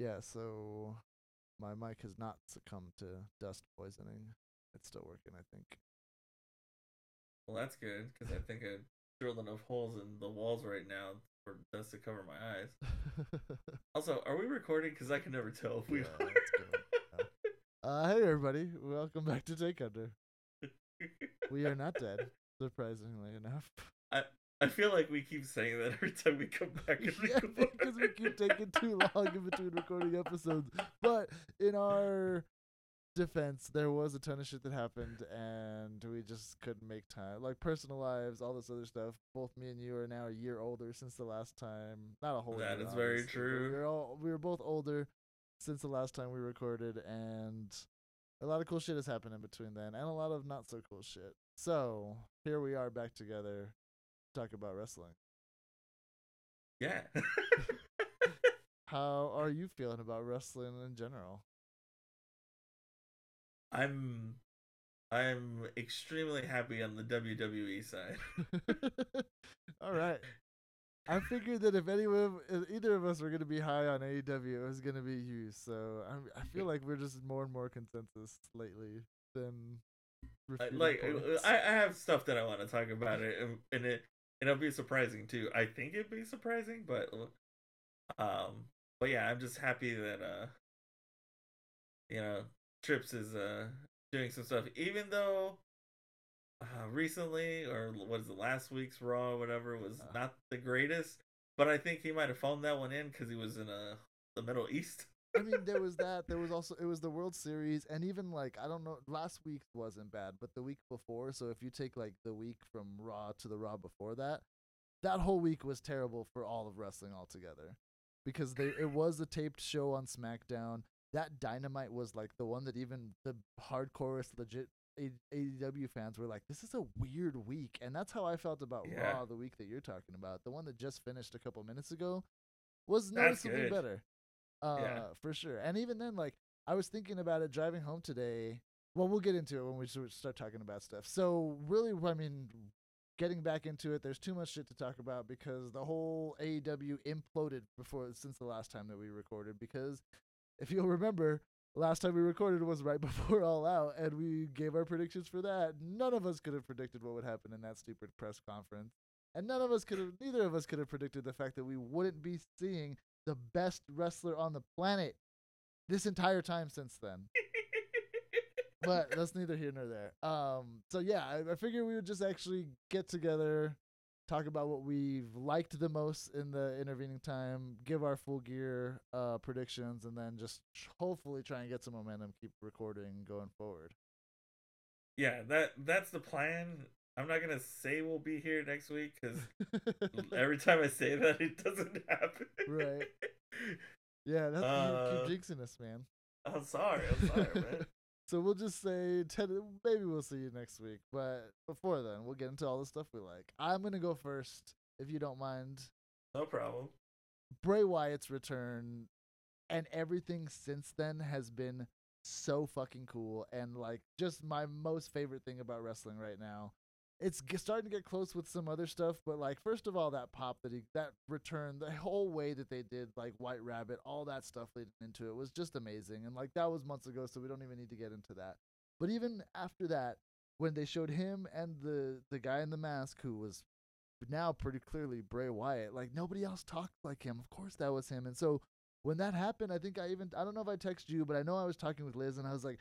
Yeah, so my mic has not succumbed to dust poisoning. It's still working, I think. Well, that's good because I think I drilled enough holes in the walls right now for dust to cover my eyes. Also, are we recording? Because I can never tell if we Yeah, are. go. uh, hey everybody, welcome back to Take Under. We are not dead, surprisingly enough. I I feel like we keep saying that every time we come back and yeah, record. because we keep taking too long in between recording episodes. But in our defense, there was a ton of shit that happened, and we just couldn't make time. Like personal lives, all this other stuff. Both me and you are now a year older since the last time. Not a whole. That year, is very obviously, true. We were all we were both older since the last time we recorded, and a lot of cool shit has happened in between then, and a lot of not so cool shit. So here we are back together, to talk about wrestling. Yeah. How are you feeling about wrestling in general? I'm I'm extremely happy on the WWE side. All right. I figured that if anyone, if either of us were going to be high on AEW, it was going to be you. So I'm, I feel like we're just more and more consensus lately than like. I, I have stuff that I want to talk about it and, and it it'll be surprising too. I think it'd be surprising, but um but yeah, I'm just happy that uh you know Trips is uh doing some stuff even though uh, recently or what is it last week's Raw or whatever was Uh. not the greatest, but I think he might have phoned that one in because he was in uh the Middle East. I mean, there was that. There was also it was the World Series, and even like I don't know, last week wasn't bad, but the week before. So if you take like the week from Raw to the Raw before that, that whole week was terrible for all of wrestling altogether, because they it was a taped show on SmackDown. That Dynamite was like the one that even the hardcorest legit AEW fans were like, "This is a weird week," and that's how I felt about Yeah. Raw the week that you're talking about. The one that just finished a couple minutes ago was noticeably better. Uh, Yeah. for sure. And even then, like I was thinking about it driving home today. Well, we'll get into it when we start talking about stuff. So really, I mean, getting back into it, there's too much shit to talk about because the whole AEW imploded before since the last time that we recorded. Because if you'll remember, last time we recorded was right before All Out, and we gave our predictions for that. None of us could have predicted what would happen in that stupid press conference. And none of us could have, neither of us could have predicted the fact that we wouldn't be seeing the best wrestler on the planet this entire time since then. but that's neither here nor there. Um, so yeah, I, I figured we would just actually get together, talk about what we've liked the most in the intervening time, give our full gear uh, predictions, and then just hopefully try and get some momentum, keep recording going forward. yeah, that that's the plan. I'm not gonna say we'll be here next week because every time I say that, it doesn't happen. Right. yeah, that's Uh, you keep jinxing us, man. I'm sorry. I'm sorry, man. so we'll just say ten, maybe we'll see you next week. But before then, we'll get into all the stuff we like. I'm gonna go first, if you don't mind. No problem. Bray Wyatt's return and everything since then has been so fucking cool and like just my most favorite thing about wrestling right now. It's starting to get close with some other stuff, but like first of all, that pop that he that return, the whole way that they did like White Rabbit, all that stuff leading into it was just amazing. And like that was months ago, so we don't even need to get into that. But even after that, when they showed him and the the guy in the mask who was now pretty clearly Bray Wyatt. Like nobody else talked like him. Of course that was him. And so when that happened, I think I even I don't know if I texted you, but I know I was talking with Liz and I was like,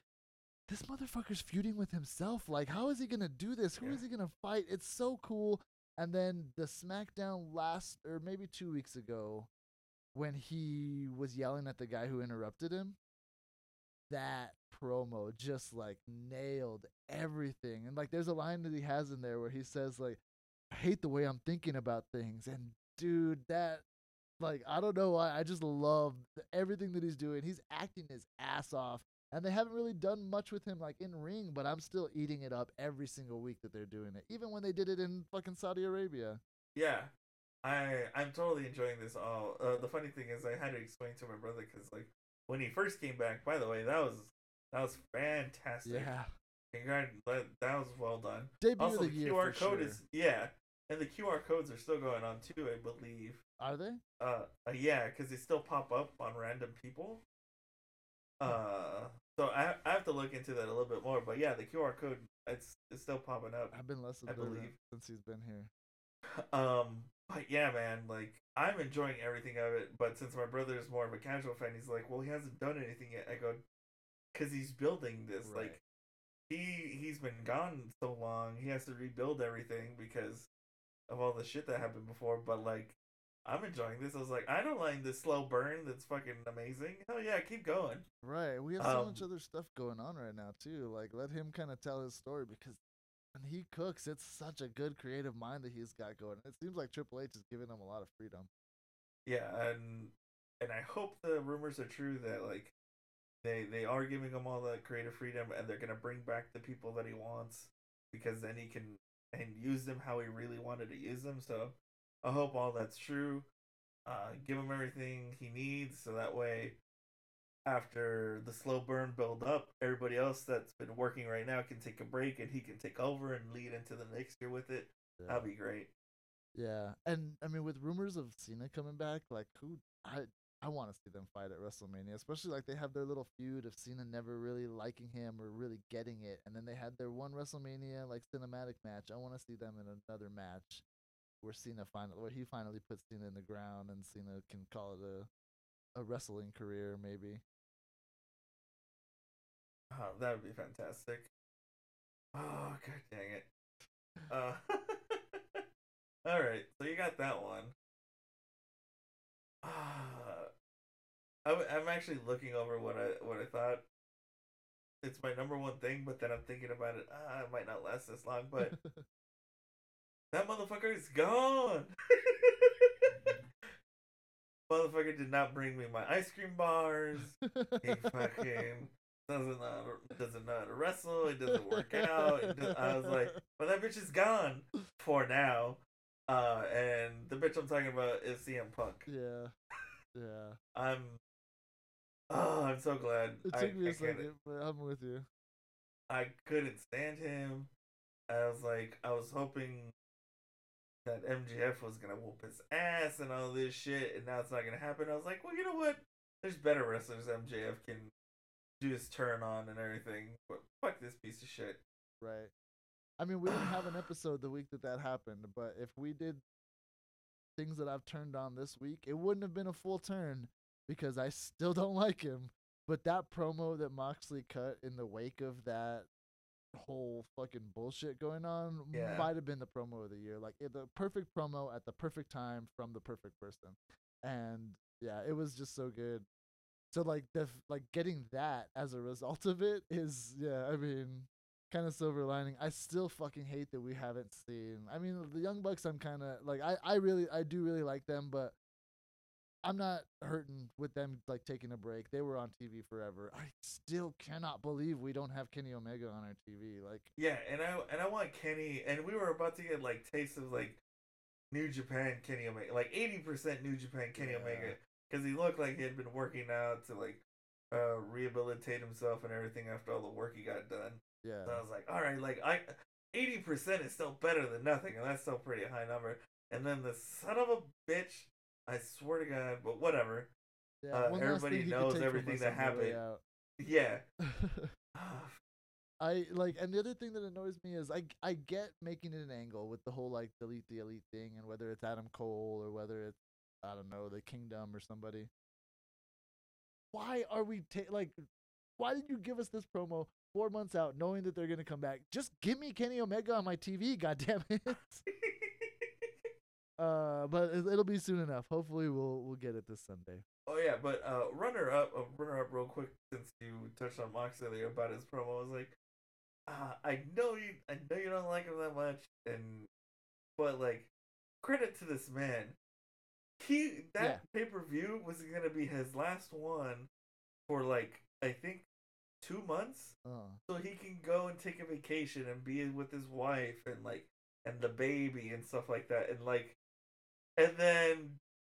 this motherfucker's feuding with himself. Like, how is he gonna do this? Who is Yeah. he gonna fight? It's so cool. And then the SmackDown last or maybe two weeks ago, when he was yelling at the guy who interrupted him, that promo just like nailed everything. And like there's a line that he has in there where he says like I hate the way I'm thinking about things. And dude, that like I don't know why I just love everything that he's doing. He's acting his ass off. And they haven't really done much with him like in ring, but I'm still eating it up every single week that they're doing it. Even when they did it in fucking Saudi Arabia. Yeah, I I'm totally enjoying this all. Uh, the funny thing is, I had to explain to my brother because like when he first came back. By the way, that was that was fantastic. Yeah. Congrat- that, that was well done. Debut also, of the the year QR code sure. is yeah. And the QR codes are still going on too, I believe. Are they? Uh, uh yeah, because they still pop up on random people. Uh, so I I have to look into that a little bit more. But yeah, the QR code it's it's still popping up. I've been less I believe. since he's been here. Um, but yeah, man, like I'm enjoying everything of it. But since my brother is more of a casual fan, he's like, well, he hasn't done anything yet. I go, because he's building this. Right. Like he he's been gone so long, he has to rebuild everything because of all the shit that happened before. But like, I'm enjoying this. I was like, I don't mind this slow burn. That's fucking amazing. Hell yeah, keep going. Right. We have so much Um, other stuff going on right now too. Like let him kind of tell his story because when he cooks, it's such a good creative mind that he's got going. It seems like Triple H is giving him a lot of freedom. Yeah, and and I hope the rumors are true that like they they are giving him all the creative freedom and they're gonna bring back the people that he wants because then he can and use them how he really wanted to use them. So I hope all that's true. Uh, give him everything he needs so that way after the slow burn build up, everybody else that's been working right now can take a break and he can take over and lead into the next year with it. That'd be great. Yeah, and I mean, with rumors of Cena coming back, like who I I want to see them fight at WrestleMania, especially like they have their little feud of Cena never really liking him or really getting it, and then they had their one WrestleMania like cinematic match. I want to see them in another match where Cena finally, where he finally puts Cena in the ground and Cena can call it a a wrestling career, maybe. Oh, that would be fantastic. Oh, god dang it. Uh, all right, so you got that one. Uh, I, w- I'm actually looking over what I what I thought. It's my number one thing, but then I'm thinking about it. Ah, it might not last this long, but that motherfucker is gone. motherfucker did not bring me my ice cream bars. He fucking doesn't know how to, doesn't know how to wrestle. It doesn't work out. Does, I was like, well, that bitch is gone for now. Uh, and the bitch I'm talking about is CM Punk. yeah, yeah. I'm, oh, I'm so glad. It I, took me I a second, but I'm with you. I couldn't stand him. I was like, I was hoping that MJF was gonna whoop his ass and all this shit, and now it's not gonna happen. I was like, well, you know what? There's better wrestlers MJF can do his turn on and everything. But fuck this piece of shit. Right. I mean, we didn't have an episode the week that that happened, but if we did things that I've turned on this week, it wouldn't have been a full turn because I still don't like him. But that promo that Moxley cut in the wake of that whole fucking bullshit going on Yeah. might have been the promo of the year. Like eh, the perfect promo at the perfect time from the perfect person. And yeah, it was just so good. So like the like getting that as a result of it is yeah, I mean, kind of silver lining. I still fucking hate that we haven't seen. I mean, the Young Bucks I'm kind of like I I really I do really like them, but I'm not hurting with them like taking a break. They were on TV forever. I still cannot believe we don't have Kenny Omega on our TV. Like Yeah, and I and I want Kenny, and we were about to get like taste of like New Japan Kenny Omega, like eighty percent New Japan Kenny Yeah. Omega, because he looked like he had been working out to like uh rehabilitate himself and everything after all the work he got done. yeah. So I was like, all right, like I, eighty percent is still better than nothing, and that's still a pretty high number. And then the son of a bitch, I swear to God, but whatever. yeah. uh, everybody thing he could knows everything that happened. Yeah. I like, and the other thing that annoys me is I I get making it an angle with the whole like delete the elite thing, and whether it's Adam Cole or whether it's I don't know the Kingdom or somebody. Why are we ta- like? Why did you give us this promo four months out, knowing that they're gonna come back? Just give me Kenny Omega on my TV, goddamn it! Uh, but it, it'll be soon enough. Hopefully, we'll we'll get it this Sunday. Oh yeah, but uh, runner up, uh, runner up, real quick, since you touched on Mox earlier about his promo, I was like, uh, I know you, I know you don't like him that much, and but like, credit to this man. He that pay per view was gonna be his last one for like I think two months, Uh, so he can go and take a vacation and be with his wife and like and the baby and stuff like that, and like, and then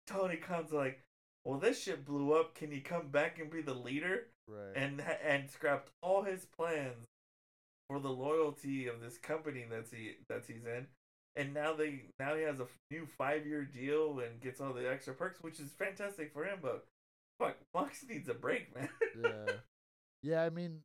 Tony Khan's like, well, this shit blew up. Can you come back and be the leader? right. And and scrapped all his plans for the loyalty of this company that's he that he's in, and now they now he has a new five year deal and gets all the extra perks, which is fantastic for him. But fuck, Mox needs a break, man. yeah, yeah. I mean,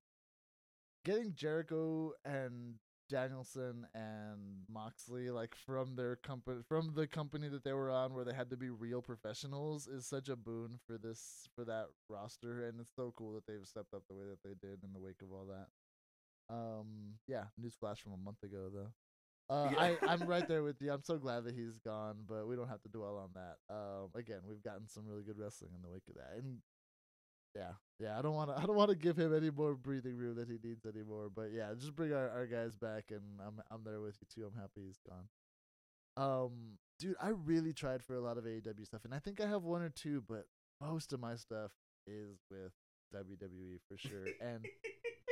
getting Jericho and Danielson and Moxley like from their company from the company that they were on where they had to be real professionals is such a boon for this for that roster and it's so cool that they've stepped up the way that they did in the wake of all that. Um yeah, news flash from a month ago though. Uh, Yeah. I, I'm right there with you. I'm so glad that he's gone, but we don't have to dwell on that. Um, again, we've gotten some really good wrestling in the wake of that, and yeah, yeah. I don't want to. I don't want to give him any more breathing room that he needs anymore. But yeah, just bring our, our guys back, and I'm I'm there with you too. I'm happy he's gone. Um, dude, I really tried for a lot of AEW stuff, and I think I have one or two, but most of my stuff is with WWE for sure. and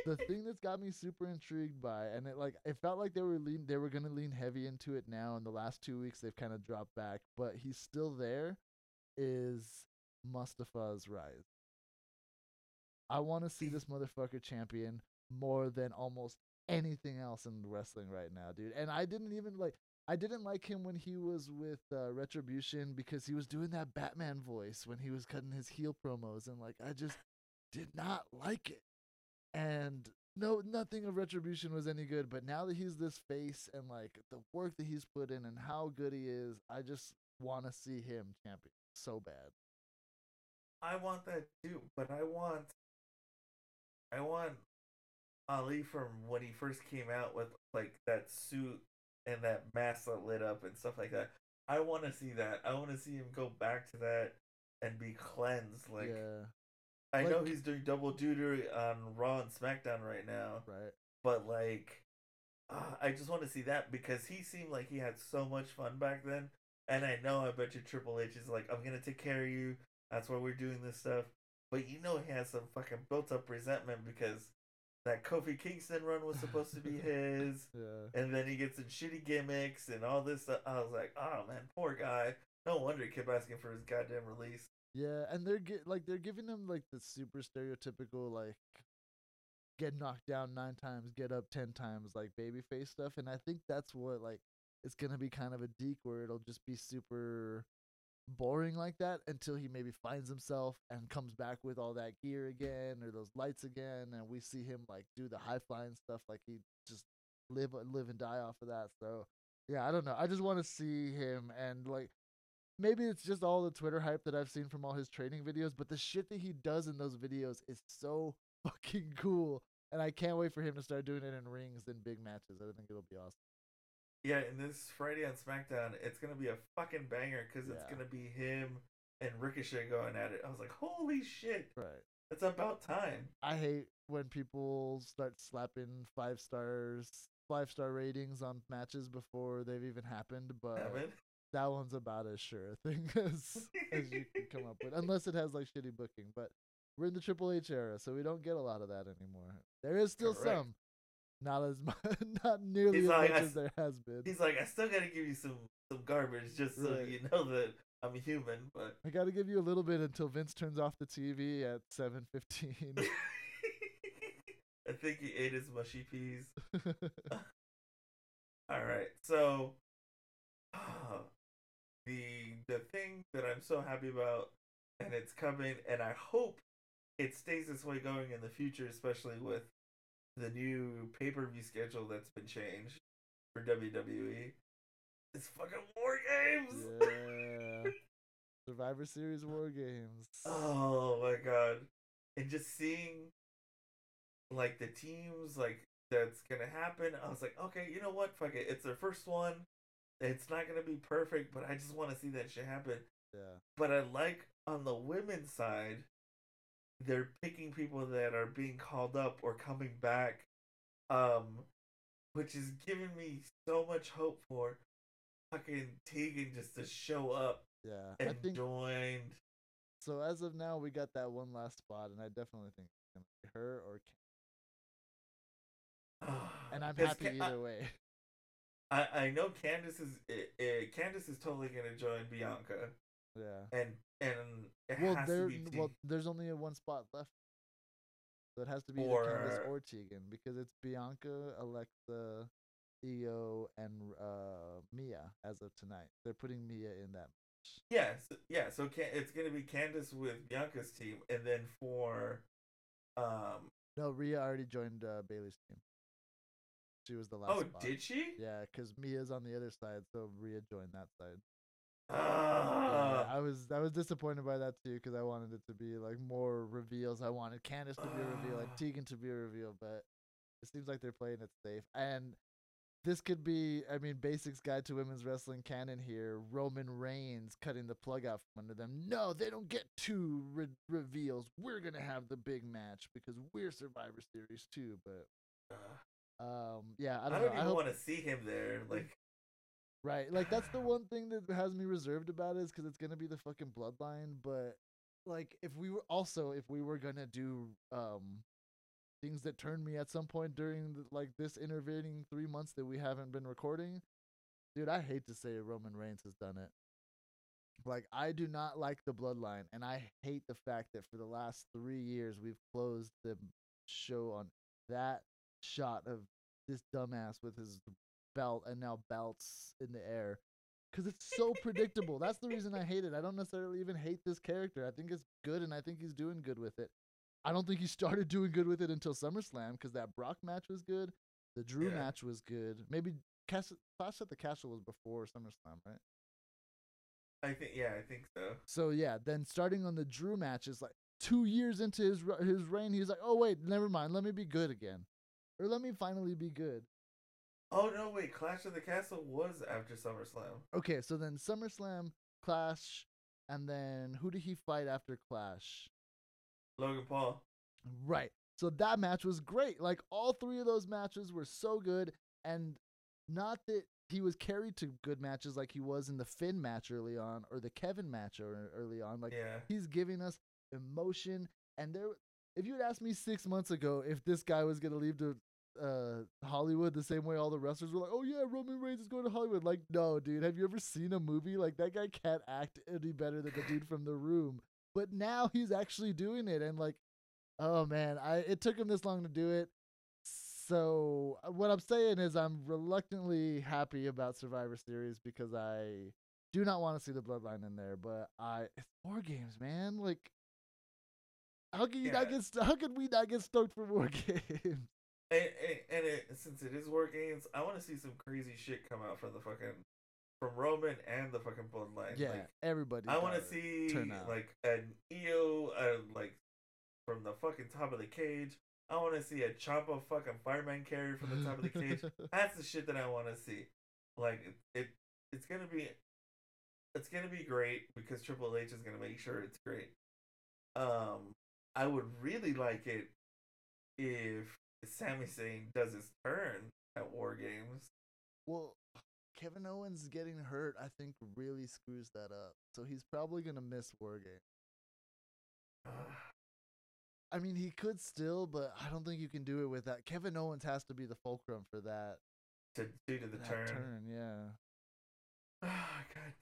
the thing that's got me super intrigued by, and it like it felt like they were lean, they were gonna lean heavy into it now. In the last two weeks, they've kind of dropped back, but he's still there. Is Mustafa's rise? I want to see this motherfucker champion more than almost anything else in wrestling right now, dude. And I didn't even like. I didn't like him when he was with uh, Retribution because he was doing that Batman voice when he was cutting his heel promos, and like I just did not like it and no nothing of retribution was any good but now that he's this face and like the work that he's put in and how good he is i just want to see him champion so bad I want that too, but I want I want Ali from when he first came out with like that suit and that mask that lit up and stuff like that. I want to see that. I want to see him go back to that and be cleansed. Like yeah I know he's doing double duty on Raw and SmackDown right now, right but like uh, I just want to see that because he seemed like he had so much fun back then. And I know I bet you Triple H is like, I'm gonna take care of you. That's why we're doing this stuff. But you know he has some fucking built up resentment because that Kofi Kingston run was supposed to be his, yeah and then he gets in shitty gimmicks and all this stuff. I was like, oh man, poor guy. No wonder he kept asking for his goddamn release. yeah and they're gi- like they're giving him like the super stereotypical like get knocked down nine times get up ten times like babyface stuff and i think that's what like it's gonna be kind of a deke where it'll just be super boring like that until he maybe finds himself and comes back with all that gear again or those lights again and we see him like do the high flying stuff like he just live live and die off of that so yeah i don't know i just want to see him and like maybe it's just all the twitter hype that i've seen from all his training videos but the shit that he does in those videos is so fucking cool and i can't wait for him to start doing it in rings and big matches i think it'll be awesome Yeah, and this Friday on SmackDown, it's gonna be a fucking banger because it's Yeah. gonna be him and Ricochet going at it. I was like, holy shit, right it's about time. I hate when people start slapping five stars, five star ratings on matches before they've even happened. But that one's about as sure a thing as as you can come up with, unless it has like shitty booking. But we're in the Triple H era, so we don't get a lot of that anymore. There is still Correct. some, not as much, not nearly He's as like, much I as there has been. He's like, I still gotta give you some some garbage just so Right. you know that I'm human, but I got to give you a little bit until Vince turns off the TV at seven fifteen. I think he ate his mushy peas. All right, so ah, the the thing that I'm so happy about, and it's coming, and I hope it stays this way going in the future, especially with the new pay per view schedule that's been changed for WWE. It's fucking War Games. yeah. Survivor Series War Games. Oh my god. And just seeing like the teams like that's gonna happen, I was like, okay, you know what? Fuck it. It's their first one. It's not gonna be perfect, but I just wanna see that shit happen. Yeah. But I like on the women's side, they're picking people that are being called up or coming back. Um which is giving me so much hope for fucking Tegan just to show up Yeah. I and think join so as of now we got that one last spot and I definitely think it's gonna be her or and I'm happy Ca- either way. I, I know Candice is uh, uh, Candice is totally gonna join Bianca, yeah. and and it Well has there to be well there's only a one spot left. So it has to be either Candice Or- or Tegan because it's Bianca, Alexa, Io and uh, Mia as of tonight. They're putting Mia in that. Yeah, so, yeah. So can, it's gonna be Candice with Bianca's team, and then for, um, No, Rhea already joined uh, Bayley's team. She was the last. oh, spot. did she? Yeah, because Mia's on the other side, so Rhea joined that side. Yeah, Ah, I was I was disappointed by that too because I wanted it to be like more reveals. I wanted Candice to be a reveal, like Ah. Tegan to be a reveal, but it seems like they're playing it safe. And this could be, I mean, Basics Guide to Women's Wrestling canon here. Roman Reigns cutting the plug out from under them. No, they don't get two re- reveals. We're gonna have the big match because we're Survivor Series too. But uh, um, yeah, I I don't, don't know. Even want to see him there. Like, Right. Like that's the one thing that has me reserved about it is because it's gonna be the fucking bloodline. But like, if we were also if we were gonna do um things that turned me at some point during the, like this intervening three months that we haven't been recording, dude, I hate to say it, Roman Reigns has done it. Like I do not like the bloodline, and I hate the fact that for the last three years we've closed the show on that shot of this dumbass with his belt and now belts in the air because it's so predictable. That's the reason I hate it. I don't necessarily even hate this character. I think it's good and I think he's doing good with it. I don't think he started doing good with it until SummerSlam because that Brock match was good. The Drew Yeah. match was good. Maybe Cas- Clash at the Castle was before SummerSlam, right? I think, yeah, I think so. So yeah, then starting on the Drew match is like two years into his his reign, he's like, oh wait, never mind, let me be good again, or let me finally be good. Oh no, wait, Clash of the Castle was after SummerSlam. Okay, so then SummerSlam, Clash, and then who did he fight after Clash? Logan Paul. Right. So that match was great. Like all three of those matches were so good, and not that he was carried to good matches like he was in the Finn match early on or the Kevin match early on. Like yeah. he's giving us emotion, and there. If you had asked me six months ago if this guy was gonna leave to uh, Hollywood the same way all the wrestlers were like, "Oh yeah, Roman Reigns is going to Hollywood," like, no, dude. Have you ever seen a movie like that? Guy can't act any better than the dude from The Room. But now he's actually doing it, and like, oh man, I it took him this long to do it. So uh, what I'm saying is, I'm reluctantly happy about Survivor Series because I do not want to see the Bloodline in there. But I, it's war games, man. Like, how can you not get? How can we not get stoked for war games? And, and, and it, since it is War Games, I want to see some crazy shit come out from the fucking from Roman and the fucking Bloodline. Yeah, Like, everybody. I want to see like an EO, uh, like from the fucking top of the cage. I want to see a Champa fucking fireman carry from the top of the cage. That's the shit that I want to see. Like it, it, it's gonna be, it's gonna be great because Triple H is gonna make sure it's great. Um, I would really like it if Sami Zayn does his turn at War Games. Well, Kevin Owens getting hurt, I think, really screws that up. So he's probably gonna miss War Game. I mean, he could still, but I don't think you can do it with that. Kevin Owens has to be the fulcrum for that. to due to the turn. turn, yeah. God.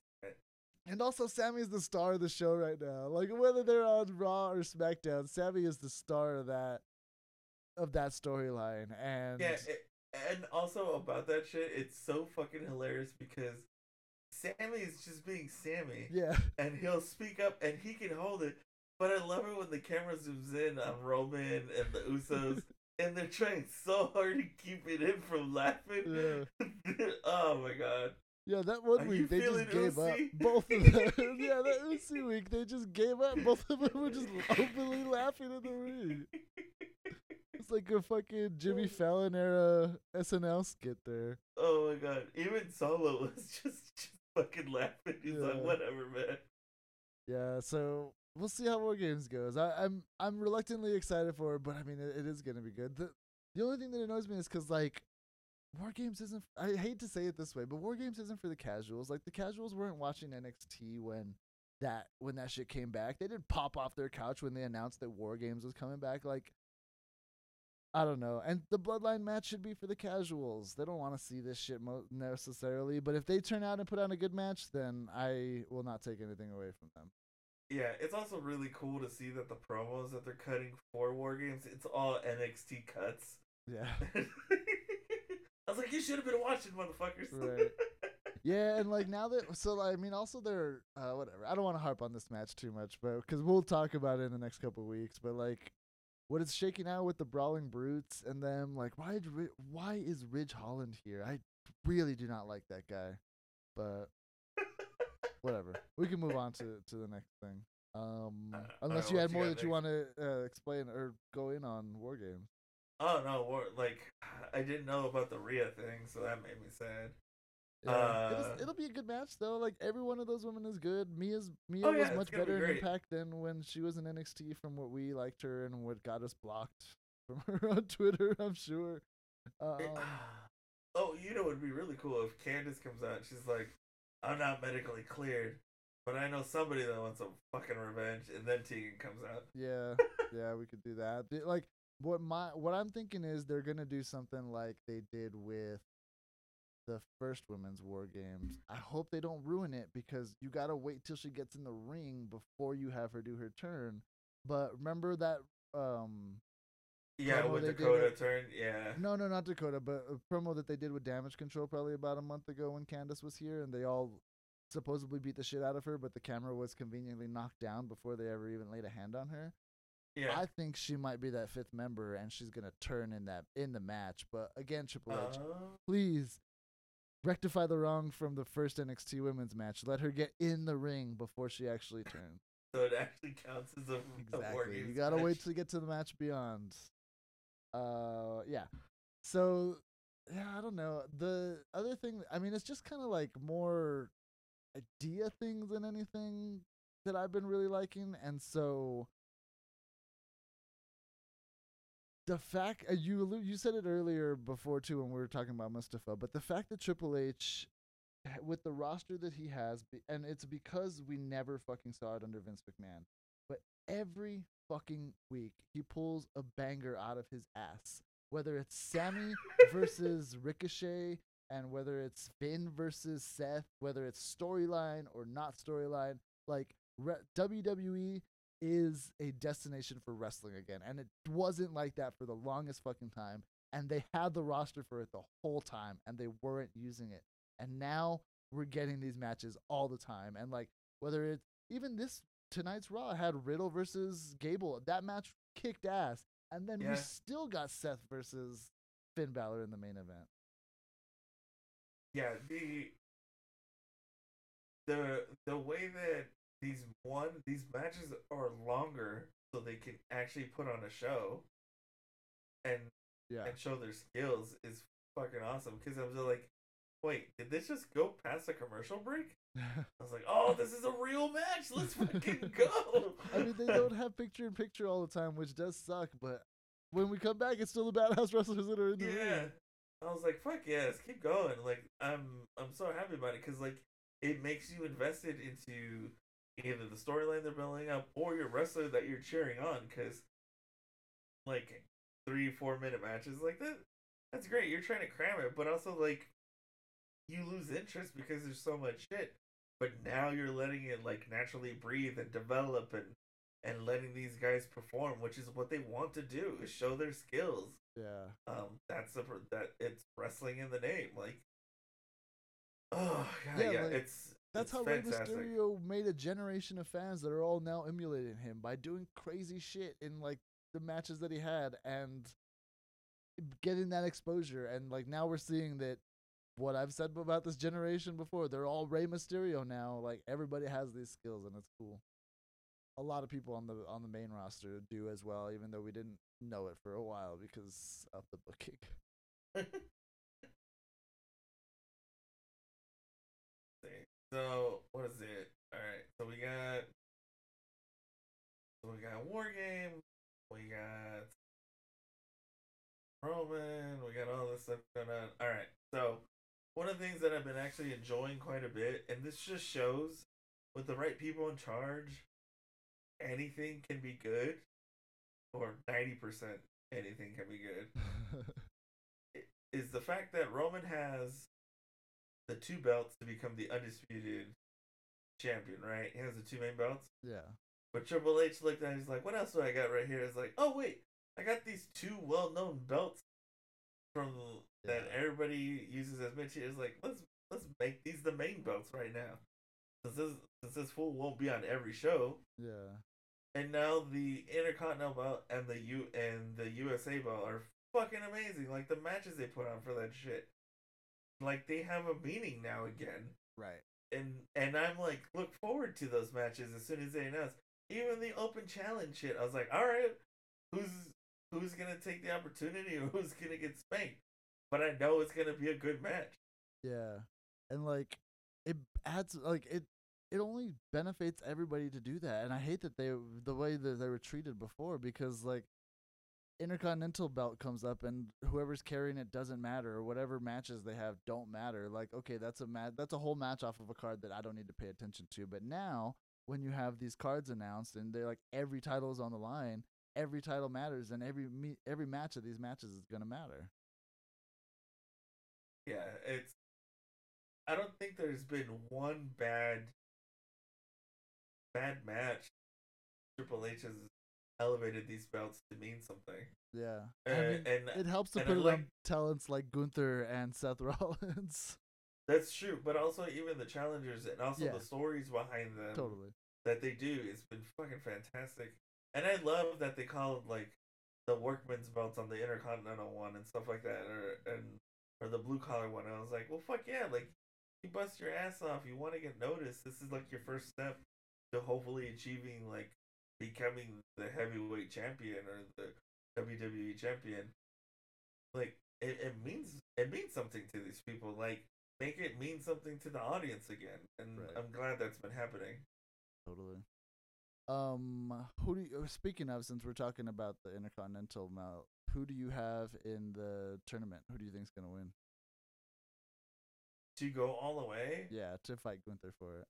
And also, Sami's the star of the show right now. Like whether they're on Raw or SmackDown, Sami is the star of that of that storyline. And Yeah, it, and also about that shit, it's so fucking hilarious because Sami is just being Sami, yeah, and he'll speak up and he can hold it. But I love it when the camera zooms in on Roman and the Usos, and they're trying so hard to keep it in from laughing. yeah. oh my god. Yeah, that one Are week they just gave up. Both of them. yeah, that Uzi week they just gave up. Both of them were just openly laughing in the ring. It's like a fucking Jimmy oh. Fallon era SNL skit there. Oh my god. Even Solo was just, just fucking laughing. He's Yeah. like, whatever, man. Yeah, so we'll see how War Games goes. I, I'm I'm reluctantly excited for it, but I mean it, it is gonna be good. The the only thing that annoys me is because like War Games isn't. I hate to say it this way, but War Games isn't for the casuals. Like the casuals weren't watching NXT when that when that shit came back. They didn't pop off their couch when they announced that War Games was coming back. Like I don't know. And the Bloodline match should be for the casuals. They don't want to see this shit mo- necessarily, but if they turn out and put on a good match, then I will not take anything away from them. Yeah, it's also really cool to see that the promos that they're cutting for War Games, it's all NXT cuts. Yeah. I was like, you should have been watching, motherfuckers. Right. Yeah, and like now that so I mean also they're uh, whatever. I don't want to harp on this match too much, but because we'll talk about it in the next couple of weeks. But like, what is shaking out with the brawling brutes and them like why did why is Ridge Holland here? I really do not like that guy, but whatever. We can move on to to the next thing. Um, Uh, unless alright, you had more that you want to uh, explain or go in on War Games. oh no, war, like I didn't know about the Rhea thing, so that made me sad. Yeah. it'll, Uh, it'll be a good match though. Like every one of those women is good. Mia's Mia Oh, yeah, was much gonna be better in. Impact than when she was in NXT. From what we liked her and what got us blocked from her on Twitter, I'm sure. Um, It- oh, you know, it'd be really cool if Candice comes out. and She's like, "I'm not medically cleared, but I know somebody that wants some fucking revenge," and then Tegan comes out. yeah, yeah, we could do that. Like what my what I'm thinking is they're gonna do something like they did with the first women's war games. I hope they don't ruin it because you gotta wait till she gets in the ring before you have her do her turn. But remember that um Yeah, with did Dakota turn. Yeah. No, no, not Dakota, but a promo that they did with Damage Control probably about a month ago when Candice was here, and they all supposedly beat the shit out of her, but the camera was conveniently knocked down before they ever even laid a hand on her. Yeah. I think she might be that fifth member, and she's gonna turn in that in the match. But again, Triple H, Uh, please rectify the wrong from the first NXT Women's match. Let her get in the ring before she actually turns. so it actually counts as a, a Exactly. You gotta wait to get to the match beyond. Uh, yeah. So, yeah, I don't know. The other thing, I mean, it's just kind of like more idea things than anything that I've been really liking, and so the fact uh, you you said it earlier before too when we were talking about Mustafa, but the fact that Triple H with the roster that he has, and it's because we never fucking saw it under Vince McMahon, but every fucking week he pulls a banger out of his ass. Whether it's Sami versus Ricochet, and whether it's Finn versus Seth, whether it's storyline or not storyline, like re- WWE is a destination for wrestling again, and it wasn't like that for the longest fucking time. And they had the roster for it the whole time, and they weren't using it. And now we're getting these matches all the time, and like whether it's even this tonight's Raw had Riddle versus Gable, that match kicked ass, and then Yeah. we still got Seth versus Finn Balor in the main event. yeah the the the way that these one these matches are longer so they can actually put on a show. And Yeah, and show their skills is fucking awesome. Because I was like wait did this just go past a commercial break? I was like oh this is a real match. Let's fucking go. I mean they don't have picture in picture all the time, which does suck. But when we come back, it's still the badass wrestlers that are in the yeah. ring. I was like fuck yes keep going. Like I'm I'm so happy about it because like it makes you invested into either the storyline they're building up or your wrestler that you're cheering on because like three four minute matches like that that's great you're trying to cram it but also like you lose interest because there's so much shit but now you're letting it like naturally breathe and develop and and letting these guys perform which is what they want to do is show their skills. Yeah, um that's the that it's wrestling in the name like oh god, Yeah, yeah, like, it's that's it's how Rey. Mysterio made a generation of fans that are all now emulating him by doing crazy shit in like the matches that he had and getting that exposure. And like now we're seeing that what I've said about this generation before, they're all Rey Mysterio now. Like everybody has these skills, and it's cool. A lot of people on the on the main roster do as well, even though we didn't know it for a while because of the booking. so what is it? All right so we got so we got war game we got roman we got all this stuff going on. All right so one of the things that i've been actually enjoying quite a bit and this just shows with the right people in charge anything can be good or 90% anything can be good. Is the fact that Roman has the two belts to become the undisputed champion, right? He has the two main belts. yeah, But Triple H looked at it, and he's like, what else do I got right here? It's like, oh, wait, I got these two well known belts from that everybody uses as mid tier like let's let's make these the main belts right now. Since this since this fool won't be on every show, Yeah. and now the Intercontinental belt and the U and the USA belt are fucking amazing. Like the matches they put on for that shit, like they have a meaning now again. Right. And and I'm like look forward to those matches as soon as they announce. Even the open challenge shit, I was like, all right, who's who's gonna take the opportunity or who's gonna get spanked? But I know it's gonna be a good match. Yeah. And like it adds like it it only benefits everybody to do that. And I hate that they the way that they were treated before because like Intercontinental belt comes up and whoever's carrying it doesn't matter or whatever matches they have don't matter. Like okay, that's a mat that's a whole match off of a card that I don't need to pay attention to. But now when you have these cards announced and they're like every title is on the line, every title matters and every me- every match of these matches is going to matter. Yeah, it's. I don't think there's been one bad, bad match. Triple H has elevated these belts to mean something. Yeah. Uh, I mean, and it helps to put like- talents like Gunther and Seth Rollins. that's true, but also even the challengers and also Yeah. the stories behind them totally. that they do, it's been fucking fantastic. And I love that they called like the workman's belts on the Intercontinental one and stuff like that, or and or the blue collar one. I was like, well, fuck yeah, like you bust your ass off, you want to get noticed. This is like your first step to hopefully achieving like becoming the heavyweight champion or the WWE champion. Like it, it means it means something to these people. Like make it mean something to the audience again, and Right. I'm glad that's been happening. Totally. Um, who do you, speaking of, since we're talking about the Intercontinental mount, who do you have in the tournament? Who do you think's gonna win? To go all the way, Yeah, to fight Gunther for it.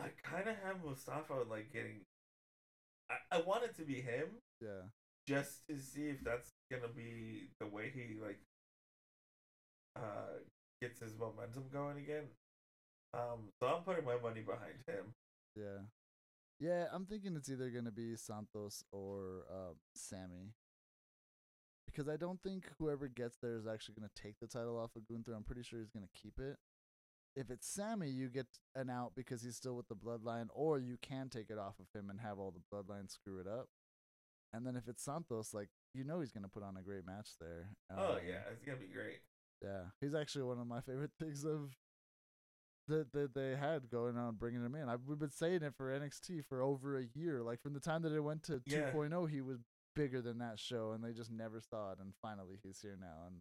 I kind of have Mustafa like getting. I, I want it to be him Yeah. just to see if that's gonna be the way he like uh gets his momentum going again. Um, so I'm putting my money behind him. Yeah. Yeah, I'm thinking it's either going to be Santos or um, Sami. Because I don't think whoever gets there is actually going to take the title off of Gunther. I'm pretty sure he's going to keep it. If it's Sami, you get an out because he's still with the bloodline, or you can take it off of him and have all the bloodline screw it up. And then if it's Santos, like, you know he's going to put on a great match there. oh Um, yeah, it's gonna be great. yeah, he's actually one of my favorite things of that that they had going on, bringing him in. I've we've been saying it for NXT for over a year. Like from the time that it went to Yeah. 2.0, he was bigger than that show, and they just never saw it. And finally, he's here now and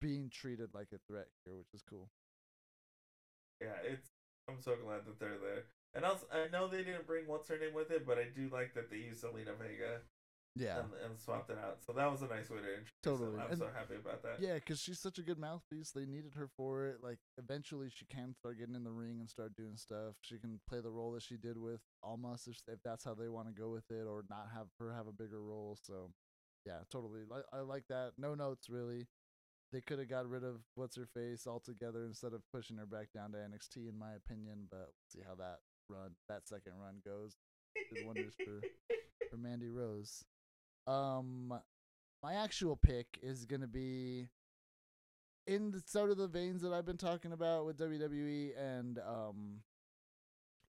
being treated like a threat here, which is cool. Yeah, it's. I'm so glad that they're there. And also, I know they didn't bring what's her name with it, but I do like that they used Zelina Vega Yeah, and, and swapped it out. So that was a nice way to introduce Totally. I'm And- so happy about that. yeah, because she's such a good mouthpiece. They needed her for it. Like eventually, she can start getting in the ring and start doing stuff. She can play the role that she did with Almas if if that's how they want to go with it, or not have her have a bigger role. So, yeah, totally. Like I like that. No notes really. They could have got rid of what's her face altogether instead of pushing her back down to NXT, in my opinion. But we'll see how that run, that second run goes. Did wonders for for Mandy Rose. Um, my actual pick is gonna be in the sort of the veins that I've been talking about with WWE and um,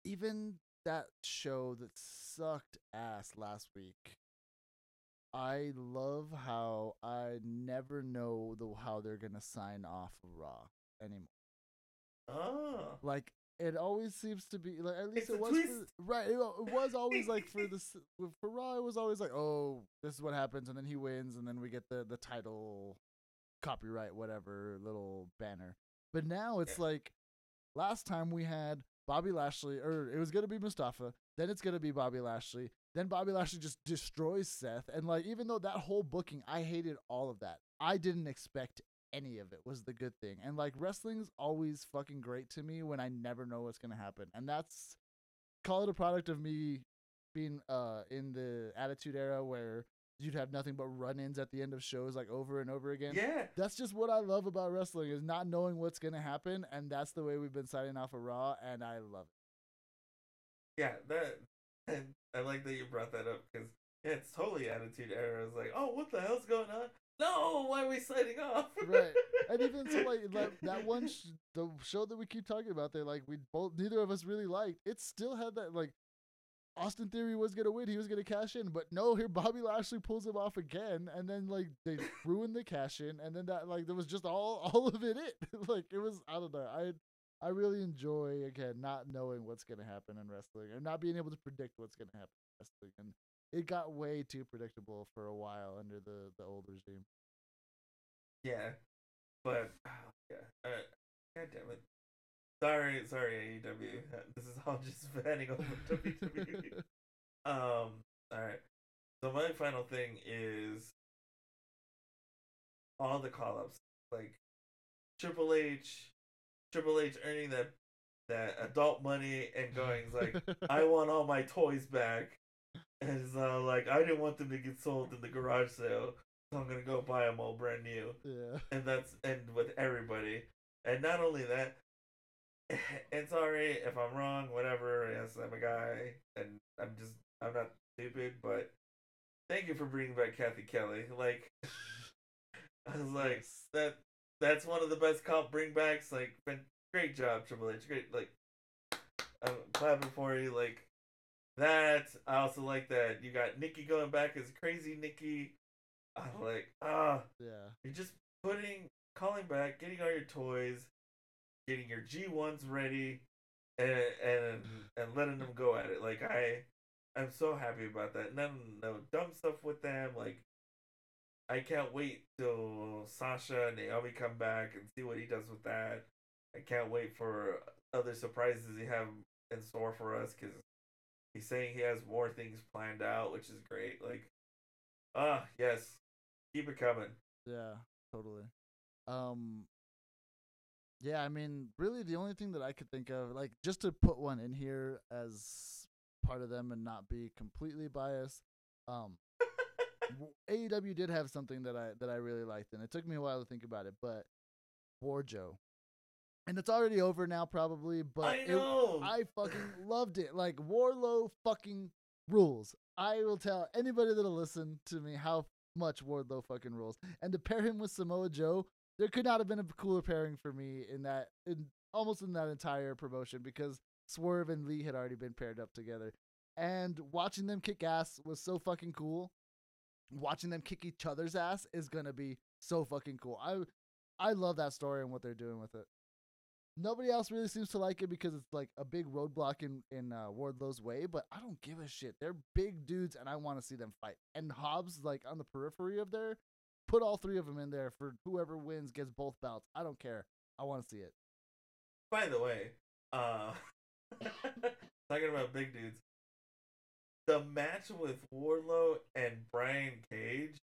even that show that sucked ass last week. I love how I never know the how they're gonna sign off Raw anymore. Oh. Like it always seems to be like at least It's it was for, right. It, it was always like for this uh, for Raw. It was always like, oh, this is what happens, and then he wins, and then we get the the title, copyright, whatever little banner. But now it's Yeah. like last time we had Bobby Lashley, or it was gonna be Mustafa. Then it's gonna be Bobby Lashley. Then Bobby Lashley just destroys Seth, and like even though that whole booking, I hated all of that. I didn't expect any of it was the good thing. And like wrestling's always fucking great to me when I never know what's gonna happen. And that's call it a product of me being uh in the attitude era where you'd have nothing but run ins at the end of shows like over and over again. Yeah. That's just what I love about wrestling is not knowing what's gonna happen, and that's the way we've been signing off a Raw, and I love it. Yeah, that I like that you brought that up because yeah, it's totally attitude era. It's like, oh, what the hell's going on? no, why are we signing off? Right. And even so, like, like that one, sh- the show that we keep talking about, that like we both, neither of us really liked. It still had that like Austin Theory was gonna win, he was gonna cash in, but no, here Bobby Lashley pulls him off again, and then like they ruined the cash in, and then that like there was just all all of it. It like it was I don't know. I I really enjoy again not knowing what's gonna happen in wrestling and not being able to predict what's gonna happen in wrestling, and it got way too predictable for a while under the the old regime. Yeah, but yeah, uh, god damn it. Sorry, sorry, AEW. This is all just fanning over WWE. Um, all right. So my final thing is all the call ups, like Triple H, Triple H earning that that adult money and going like, I want all my toys back, and so uh, like I didn't want them to get sold in the garage sale, so I'm gonna go buy them all brand new yeah. and that's and with everybody. And not only that, and sorry if I'm wrong, whatever. Yes, I'm a guy, and I'm just I'm not stupid, but thank you for bringing back Cathy Kelley. Like, I was like that. That's one of the best comp bringbacks. Like, been great job, Triple H. Great, like, I'm clapping for you. Like that. I also like that you got Nikki going back as crazy Nikki. I'm like, ah. Yeah. You're just putting, calling back, getting all your toys, getting your G ones ready, and and and letting them go at it. Like I, I'm so happy about that. None, no dumb stuff with them. Like I can't wait till Sasha and Naomi come back and see what he does with that. I can't wait for other surprises he have in store for us because he's saying he has more things planned out, which is great. Like, ah, yes, keep it coming. Yeah, totally. Um Yeah, I mean, really the only thing that I could think of like just to put one in here as part of them and not be completely biased. Um AEW did have something that I that I really liked and it took me a while to think about it, but WarJoe. And it's already over now probably, but I it. I fucking loved it. Like Wardlow fucking rules. I will tell anybody that'll listen to me how much Wardlow fucking rules. And to pair him with Samoa Joe, there could not have been a cooler pairing for me in that in almost in that entire promotion because Swerve and Lee had already been paired up together. And watching them kick ass was so fucking cool. Watching them kick each other's ass is gonna be so fucking cool. I I love that story and what they're doing with it. Nobody else really seems to like it because it's like a big roadblock in in uh, Wardlow's way. But I don't give a shit. They're big dudes, and I want to see them fight. And Hobbs, like on the periphery of there, put all three of them in there for whoever wins gets both belts. I don't care. I want to see it. By the way, uh, talking about big dudes, the match with Wardlow and Brian Cage,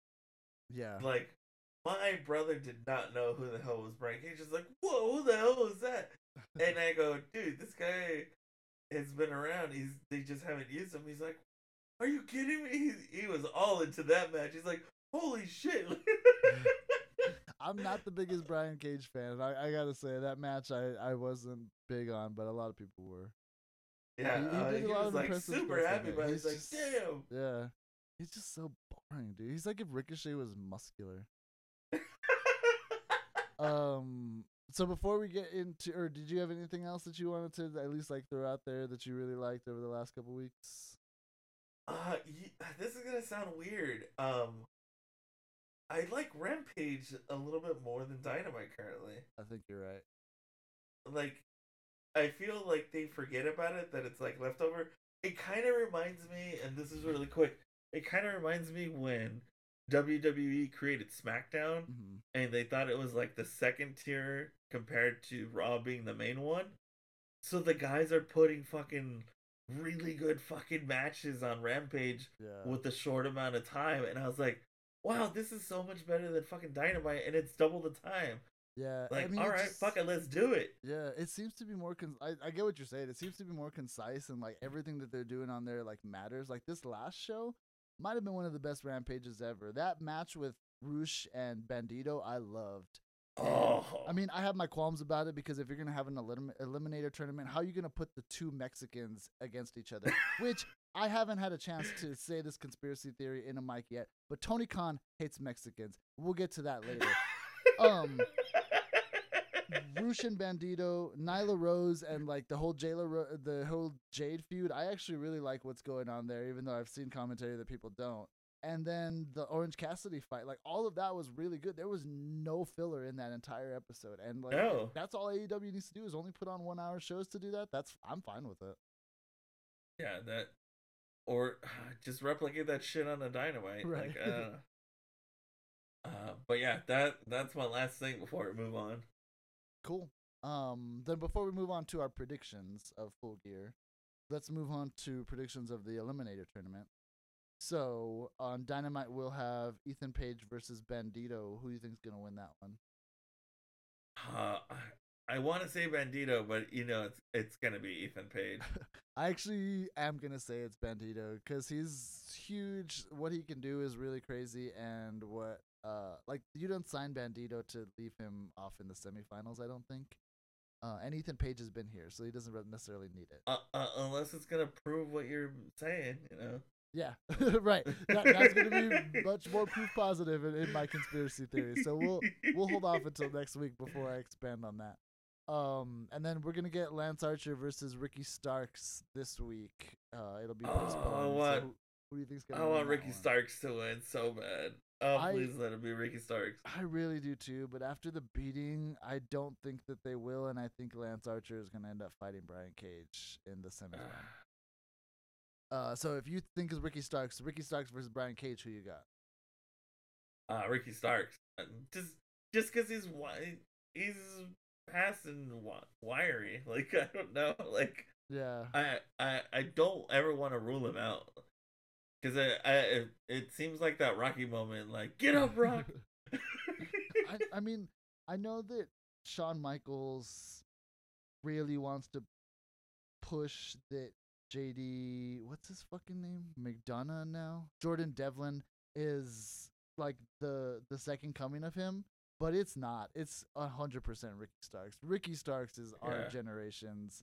Yeah. like my brother did not know who the hell was Brian Cage. Just like, whoa, who the hell is that? And I go, dude, this guy has been around. He's they just haven't used him. He's like, are you kidding me? He, he was all into that match. He's like, holy shit. I'm not the biggest Brian Cage fan. I, I gotta say that match I, I wasn't big on, but a lot of people were. Yeah, He- he uh, did a lot was of like super happy about. He's He's like, just- damn. Yeah. He's just so boring, dude. He's like if Ricochet was muscular. Um. So before we get into, or did you have anything else that you wanted to at least like throw out there that you really liked over the last couple weeks? Uh, this is gonna sound weird. Um, I like Rampage a little bit more than Dynamite currently. I think you're right. Like, I feel like they forget about it that it's like leftover. It kind of reminds me, and this is really quick. It kind of reminds me when WWE created SmackDown, hmm and they thought it was like the second tier compared to Raw being the main one. So the guys are putting fucking really good fucking matches on Rampage Yeah. with a short amount of time, and I was like, "Wow, this is so much better than fucking Dynamite, and it's double the time." Yeah. Like, I mean, all it just- fuck it, let's do it. Yeah, it seems to be more. Con- I I get what you're saying. It seems to be more concise and like everything that they're doing on there like matters. Like this last show might have been one of the best rampages ever. That match with Rush and Bandido, I loved. Oh, I mean, I have my qualms about it because if you're gonna have an elim- eliminator tournament, how are you gonna put the two Mexicans against each other? Which I haven't had a chance to say this conspiracy theory in a mic yet, but Tony Khan hates Mexicans. We'll get to that later. um, Rush and Bandido, Nyla Rose, and like the whole Jayla, the whole Jade feud. I actually really like what's going on there, even though I've seen commentary that people don't. And then the Orange Cassidy fight, like all of that was really good. There was no filler in that entire episode, and like No. that's all AEW needs to do is only put on one hour shows to do that. That's I'm fine with it. yeah, that or just replicate that shit on a dynamite. Right. Like, uh, uh, but yeah, that that's my last thing before we move on. Cool. Um, then before we move on to our predictions of Full Gear, let's move on to predictions of the Eliminator tournament. So on Dynamite, we'll have Ethan Page versus Bandido. Who do you think's gonna win that one? Uh, I, I want to say Bandido, but you know it's it's gonna be Ethan Page. I actually am gonna say it's Bandido because he's huge. What he can do is really crazy, and what uh like you don't sign Bandido to leave him off in the semifinals. I don't think. Uh, and Ethan Page has been here, so he doesn't necessarily need it. Uh, uh, unless it's gonna prove what you're saying, you know. Yeah, right. That, that's going to be much more proof positive in, in my conspiracy theory. So we'll we'll hold off until next week before I expand on that. Um, and then we're gonna get Lance Archer versus Ricky Starks this week. Uh, it'll be Oh, postponed. so what- who, who do you think's I gonna? win want Ricky? Starks to win so bad. Oh, I- please let it be Ricky Starks. I really do too, but after the beating, I don't think that they will, and I think Lance Archer is gonna end up fighting Brian Cage in the semifinal. Uh, so if you think is Ricky Starks, Ricky Starks versus Brian Cage, who you got? Uh, Ricky Starks. Uh, Just just because he's wi- he's fast and wi- wiry. Like I don't know. Like Yeah. I I I don't ever want to rule him out. Cause I, I it, it seems like that Rocky moment. Like get up, Rock. I, I mean, I know that Shawn Michaels really wants to push that JD, what's his fucking name? McDonagh now? Jordan Devlin is like the the second coming of him, but it's not. It's a hundred percent Ricky Starks. Ricky Starks is our generation's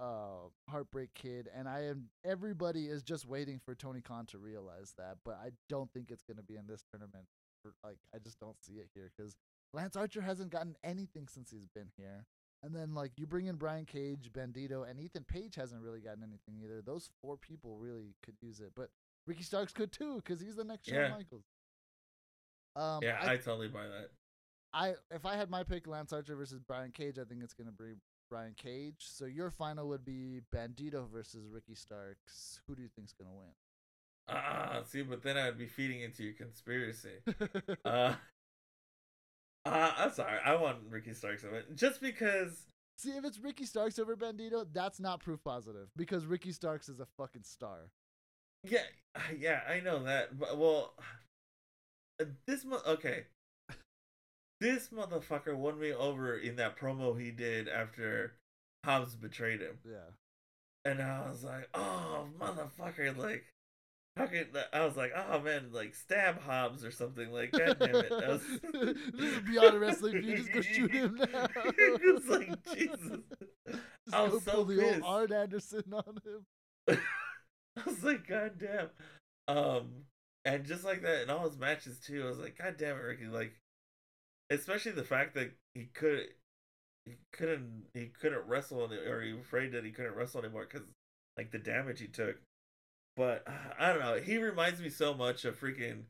uh heartbreak kid and I am everybody is just waiting for Tony Khan to realize that, but I don't think it's gonna be in this tournament. For, like I just don't see it here because Lance Archer hasn't gotten anything since he's been here. And then like you bring in Brian Cage, Bandido, and Ethan Page hasn't really gotten anything either. Those four people really could use it, but Ricky Starks could too because he's the next Shawn Yeah. Michaels. Um, yeah, I, I, totally buy that. I if I had my pick, Lance Archer versus Brian Cage, I think it's gonna be Brian Cage. So your final would be Bandido versus Ricky Starks. Who do you think's gonna win? Ah, see, but then I'd be feeding into your conspiracy. Uh, uh, I'm sorry. I want Ricky Starks win just because. See, if it's Ricky Starks over Bandido, that's not proof positive because Ricky Starks is a fucking star. Yeah, yeah, I know that. But well, uh, this mo- okay. This motherfucker won me over in that promo he did after Hobbs betrayed him, Yeah. and I was like, "Oh, motherfucker!" Like, I was like, "Oh man!" Like, stab Hobbs or something. Like, god damn it! I was... this is beyond wrestling feud. Just go shoot him now. it's like Jesus. Just I was so pull the old Arn Anderson on him. I was like, God damn. Um, and just like that in all his matches too, I was like, God damn it, Ricky. Like, especially the fact that he could, he couldn't, he couldn't wrestle, any- or he was afraid that he couldn't wrestle anymore because like the damage he took. But I don't know. He reminds me so much of freaking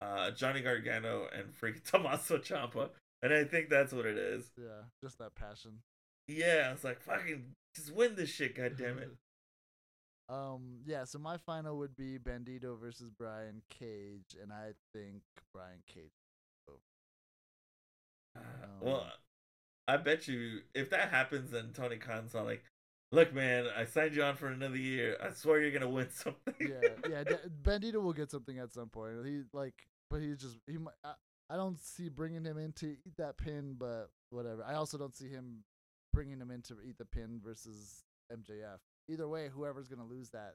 uh Johnny Gargano and freaking Tommaso Ciampa, and I think that's what it is. Yeah, just that passion. Yeah, I was like, fucking, just win this shit, god damn it. Um, yeah, so my final would be Bandido versus Brian Cage, and I think Brian Cage. Um, well, I bet you if that happens, then Tony Khan's all like, "Look, man, I signed you on for another year. I swear you're gonna win something." Yeah, yeah, Bandido will get something at some point. He like, but he's just he. mi- I, I don't see bringing him in to eat that pin, but whatever. I also don't see him bringing him in to eat the pin versus MJF. Either way, whoever's gonna lose that.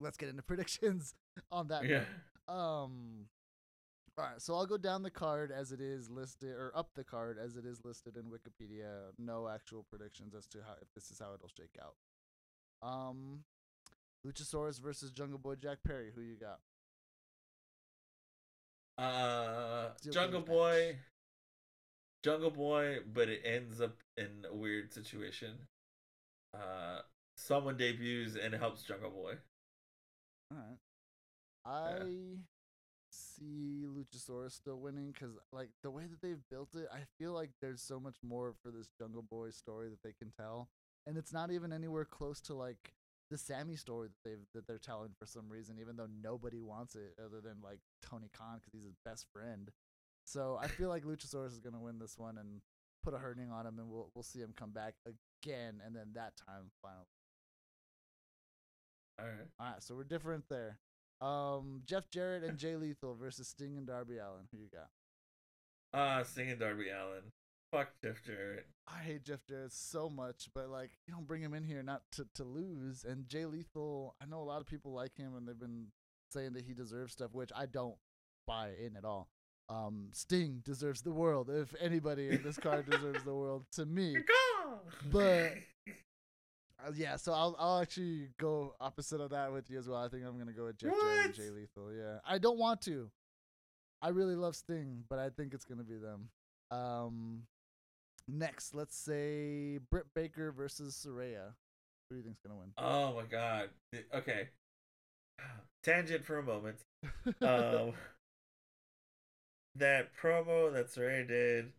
Let's get into predictions on that. yeah. Um. All right, so I'll go down the card as it is listed, or up the card as it is listed in Wikipedia. No actual predictions as to how if this is how it'll shake out. Um, Luchasaurus versus Jungle Boy Jack Perry. Who you got? Uh, Jungle Boy, match. Jungle Boy, but it ends up in a weird situation. Uh, someone debuts and helps Jungle Boy. All right. I see Luchasaurus still winning because, like, the way that they've built it, I feel like there's so much more for this Jungle Boy story that they can tell, and it's not even anywhere close to like the Sammy story that they've that they're telling for some reason, even though nobody wants it other than like Tony Khan because he's his best friend. So I feel like Luchasaurus is gonna win this one and put a hurting on him, and we'll we'll see him come back again, and then that time finally. All right. All right, so we're different there. Um, Jeff Jarrett and Jay Lethal versus Sting and Darby Allin. Who you got? Ah, Uh, and Darby Allin. Fuck Jeff Jarrett. I hate Jeff Jarrett so much, but like you don't bring him in here not to to lose. And Jay Lethal, I know a lot of people like him, and they've been saying that he deserves stuff, which I don't buy in at all. Um, Sting deserves the world. If anybody in this card deserves the world, to me. But- Uh, yeah, so I'll I'll actually go opposite of that with you as well. I think I'm gonna go with Jeff Jarrett and Jay Lethal. Yeah, I don't want to. I really love Sting, but I think it's gonna be them. Um, next, let's say Britt Baker versus Saraya. Who do you think's gonna win? oh my god. Okay. Tangent for a moment. um that promo that Saray did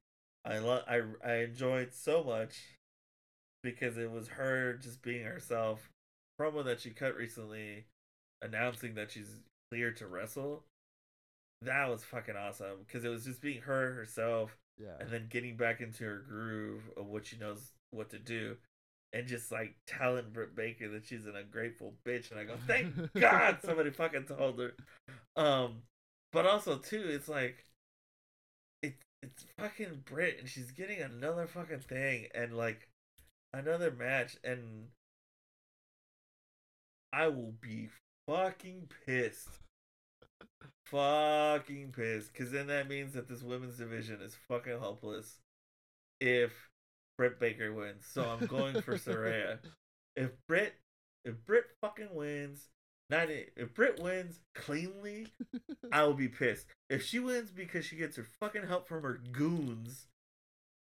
I lo- I I enjoyed so much because it was her just being herself. Promo that she cut recently announcing that she's clear to wrestle that was fucking awesome because it was just being her herself yeah, and then getting back into her groove of what she knows what to do and just like telling Britt Baker that she's an ungrateful bitch and I go thank God somebody fucking told her. Um but also too it's like it, it's fucking Britt and she's getting another fucking thing and like another match and I will be fucking pissed fucking pissed because then that means that this women's division is fucking helpless if Britt Baker wins. So I'm going for Saraya. If Britt, if Britt fucking wins, not i- if Britt wins cleanly, I will be pissed. If she wins because she gets her fucking help from her goons,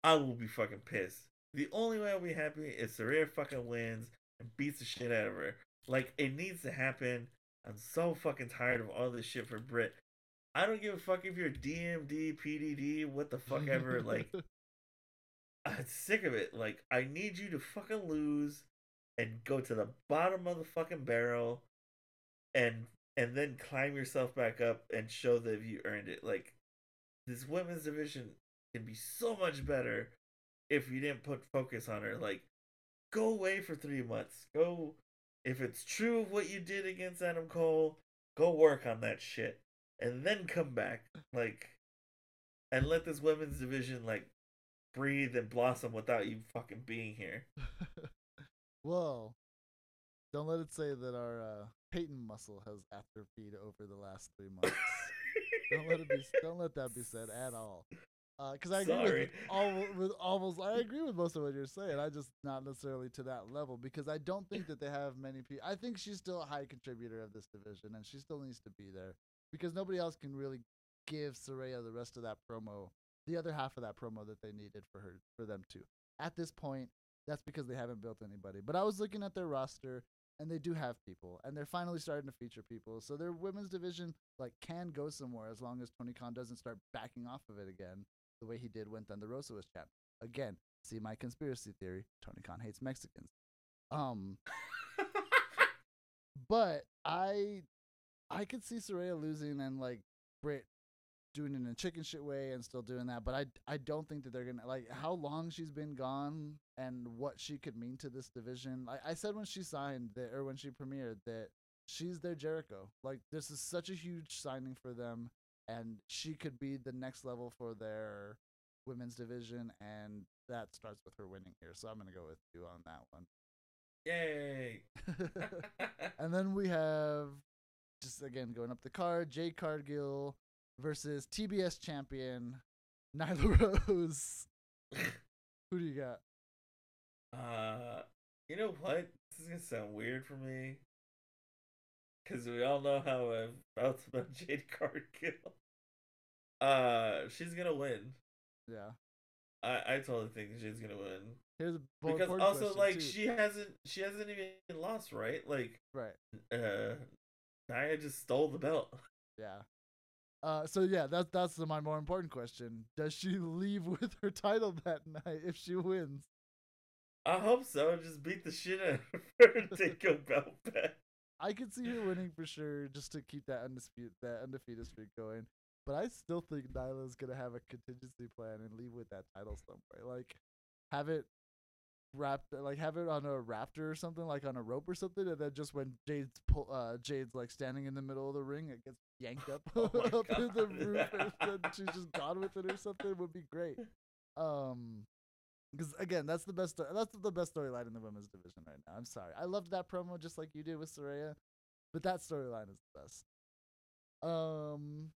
I will be fucking pissed. The only way I'll be happy is Saraya fucking wins and beats the shit out of her. Like it needs to happen. I'm so fucking tired of all this shit for Britt. I don't give a fuck if you're DMD, PDD, what the fuck ever. Like I'm sick of it. Like I need you to fucking lose and go to the bottom of the fucking barrel and and then climb yourself back up and show that you earned it. Like this women's division can be so much better if you didn't put focus on her. Like go away for 3 months. Go if it's true of what you did against Adam Cole, go work on that shit and then come back like and let this women's division like breathe and blossom without you fucking being here. Well, don't let it say that our uh, Peyton muscle has atrophied over the last three months. don't let it be. Don't let that be said at all. Uh, because I agree Sorry. with all with almost. I agree with most of what you're saying. I just not necessarily to that level because I don't think that they have many people. I think she's still a high contributor of this division, and she still needs to be there because nobody else can really give Saraya the rest of that promo, the other half of that promo that they needed for her for them to. At this point, that's because they haven't built anybody. But I was looking at their roster, and they do have people, and they're finally starting to feature people. So their women's division like can go somewhere as long as Tony Khan doesn't start backing off of it again, the way he did when Thunder Rosa was champ. Again, see my conspiracy theory: Tony Khan hates Mexicans. Um, but I, I could see Saraya losing and like Britt doing it in a chicken shit way and still doing that. But I, I don't think that they're gonna like how long she's been gone and what she could mean to this division. Like I said when she signed that, or when she premiered that she's their Jericho. Like this is such a huge signing for them, and she could be the next level for their women's division, and that starts with her winning here. So I'm gonna go with you on that one. Yay! and then we have just again going up the card, Jade Cargill versus TBS champion Nyla Rose. Who do you got? uh, you know what? This is gonna sound weird for me, because we all know how I felt about Jade Cargill. Uh, she's gonna win. Yeah. I I totally think she's gonna win Here's a because also like too. she hasn't she hasn't even lost right like right. uh Nia just stole the belt. Yeah. Uh, so yeah, that's that's the, my more important question. Does she leave with her title that night if she wins? I hope so. Just beat the shit out of her and take her belt back. I could see her winning for sure, just to keep that undisputed that undefeated streak going. But I still think Nyla's gonna have a contingency plan and leave with that title somewhere. Like, have it wrapped, like have it on a rafter or something, like on a rope or something, and then just when Jade's pull, uh, Jade's like standing in the middle of the ring, it gets yanked up Oh up to the roof, and then she's just gone with it or something. Would be great. Um, because again, that's the best. That's the best storyline in the women's division right now. I'm sorry, I loved that promo just like you did with Saraya, but that storyline is the best. Um,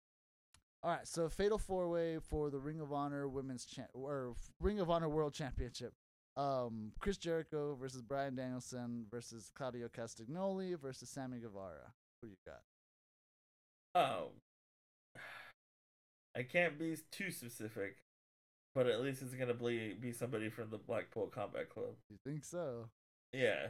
all right, so fatal four way for the Ring of Honor Women's Champ or Ring of Honor World Championship. Um, Chris Jericho versus Bryan Danielson versus Claudio Castagnoli versus Sammy Guevara. Who you got? Oh, I can't be too specific, but at least it's gonna be be somebody from the Blackpool Combat Club. You think so? Yeah,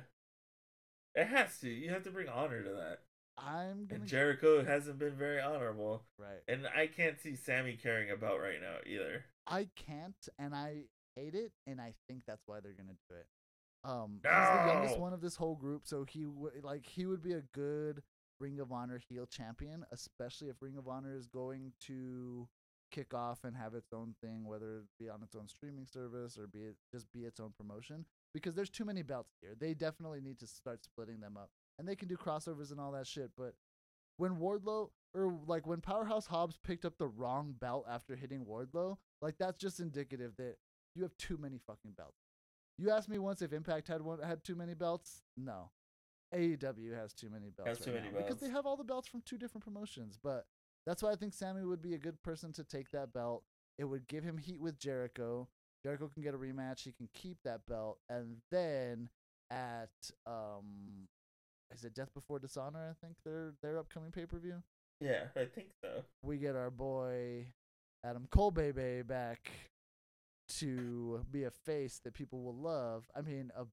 it has to. You have to bring honor to that. I'm gonna And Jericho hasn't been very honorable, right. and I can't see Sammy caring about right now either. I can't, and I hate it, and I think that's why they're gonna do it. Um, he's the youngest one of this whole group, so he would like he would be a good Ring of Honor heel champion, especially if Ring of Honor is going to kick off and have its own thing, whether it be on its own streaming service or be it just be its own promotion. Because there's too many belts here. They definitely need to start splitting them up, and they can do crossovers and all that shit. But when Wardlow or like when Powerhouse Hobbs picked up the wrong belt after hitting Wardlow, like that's just indicative that you have too many fucking belts. You asked me once if Impact had one had too many belts. No, AEW has too many belts. Has too many now because they have all the belts from two different promotions. But that's why I think Sammy would be a good person to take that belt. It would give him heat with Jericho. Jericho can get a rematch. He can keep that belt, and then at um, is it Death Before Dishonor? I think their their upcoming pay per view. Yeah, I think so. We get our boy Adam Cole baby back to be a face that people will love. I mean, a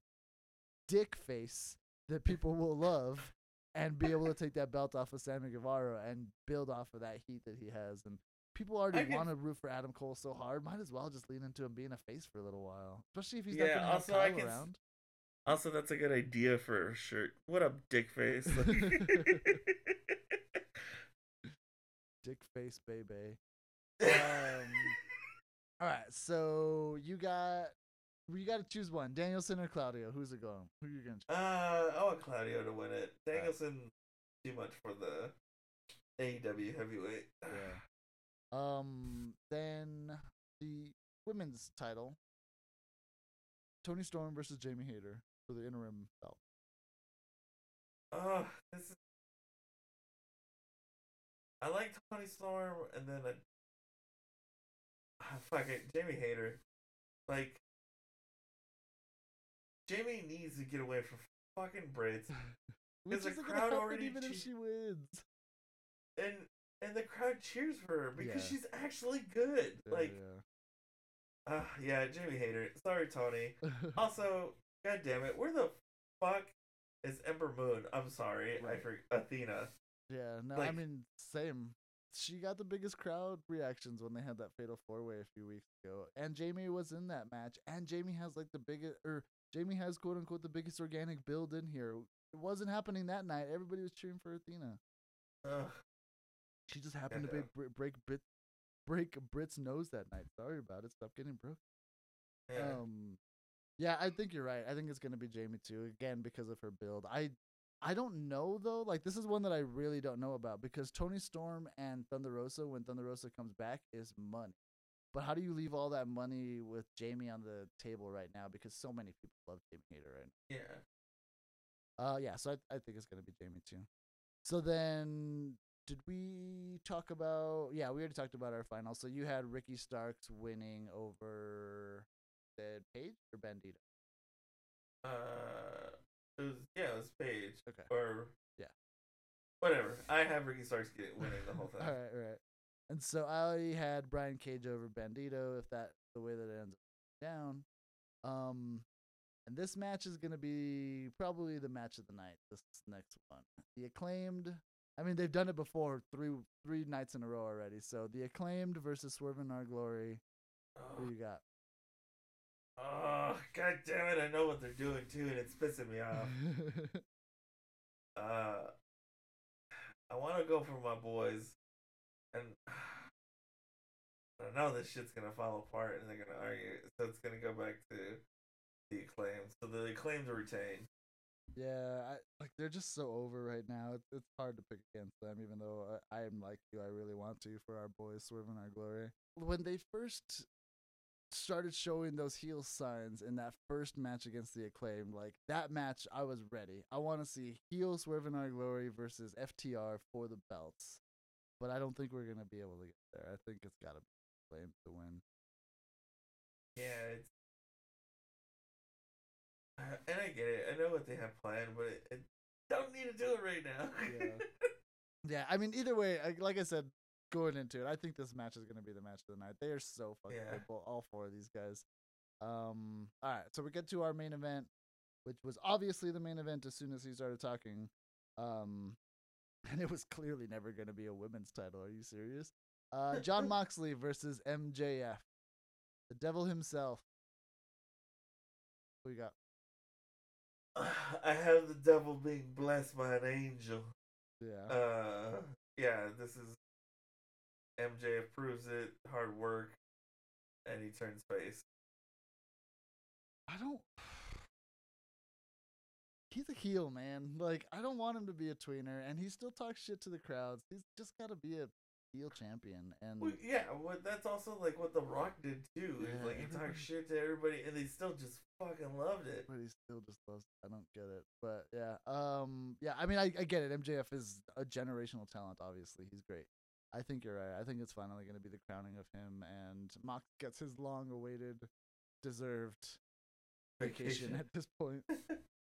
dick face that people will love, and be able to take that belt off of Sammy Guevara and build off of that heat that he has. And people already want to root for Adam Cole so hard. Might as well just lean into him being a face for a little while, especially if he's not Yeah, going to have I Kyle can around. Also, that's a good idea for a shirt. What up, dickface? Dick face baby. Um, all right, so you got you got to choose one, Danielson or Claudio. Who's it going? Who are you gonna? Choose? uh, I want Claudio to win it. Danielson too much for the AEW heavyweight. Yeah. Um, then the women's title: Toni Storm versus Jamie Hayter for the interim belt. Oh, this is. I like Toni Storm, and then I. Ah, fuck it, Jamie Hayter. Like. Jamie needs to get away from fucking Brits, Which the crowd already even if she wins. and and the crowd cheers for her because Yeah. she's actually good. Yeah, like, ah, yeah, Jamie Hayter. Sorry, Toni. Also, god damn it, where the fuck is Ember Moon? I'm sorry, I Right. for Athena. Yeah, no, I mean, same. She got the biggest crowd reactions when they had that fatal four way a few weeks ago, and Jamie was in that match. And Jamie has like the biggest, or Jamie has quote unquote the biggest organic build in here. It wasn't happening that night. Everybody was cheering for Athena. Ugh. She just happened Yeah. to be, break Britt, break Britt's nose that night. Sorry about it. Stop getting broke. Yeah. Um, yeah, I think you're right. I think it's gonna be Jamie too, again because of her build. I, I don't know though. Like this is one that I really don't know about because Toni Storm and Thunder Rosa, when Thunder Rosa comes back, is money. But how do you leave all that money with Jamie on the table right now? Because so many people love Jamie Hayter right yeah. now. Uh, yeah. So I, I think it's gonna be Jamie too. So then, did we talk about? Yeah, we already talked about our final. So you had Ricky Starks winning over said Page or Bandido. Uh, it was yeah, it was Page. Okay. Or Yeah. whatever. I have Ricky Starks winning the whole all thing. right, all right. And so I already had Brian Cage over Bandido. If that the way that it ends up down, um, and this match is gonna be probably the match of the night. This next one, the acclaimed. I mean, they've done it before three three nights in a row already. So the acclaimed versus Swerve in Our Glory. Who Oh, you got? oh, god damn it! I know what they're doing too, and it's pissing me off. Uh, I want to go for my boys, and I don't know this shit's gonna fall apart, and they're gonna argue. So it's gonna go back to the acclaim. So the acclaim to retain. Yeah, I, like they're just so over right now. It's it's hard to pick against them, even though I, I am like you. I really want to for our boys, Swerve in Our Glory. When they first started showing those heel signs in that first match against the Acclaim, like that match, I was ready. I want to see heel Swerve Our Glory versus FTR for the belts, but I don't think we're gonna be able to get there. I think it's gotta be Acclaim to win. Yeah, it's. Uh, and I get it. I know what they have planned, but it, it don't need to do it right now. Yeah. Yeah, I mean, either way, I, like I said, going into it, I think this match is going to be the match of the night. They are so fucking Yeah. good, all four of these guys. Um, all right, so we get to our main event, which was obviously the main event as soon as he started talking. Um, and it was clearly never going to be a women's title. Are you serious? Uh, Jon Moxley versus MJF, the devil himself. What you got? I have the devil being blessed by an angel. Yeah. Uh, yeah, this is MJF proves it, hard work, and he turns face. I don't. He's a heel, man. Like I don't want him to be a tweener, and he still talks shit to the crowds. He's just got to be a heel champion, and Well, yeah, what that's also like what The Rock did too. Yeah, like he talked shit to everybody, and they still just fucking loved it. but he still just loves. I don't get it, but yeah, um, yeah. I mean, I, I get it. MJF is a generational talent. Obviously, he's great. I think you're right. I think it's finally going to be the crowning of him, and Mox gets his long-awaited, deserved vacation at this point.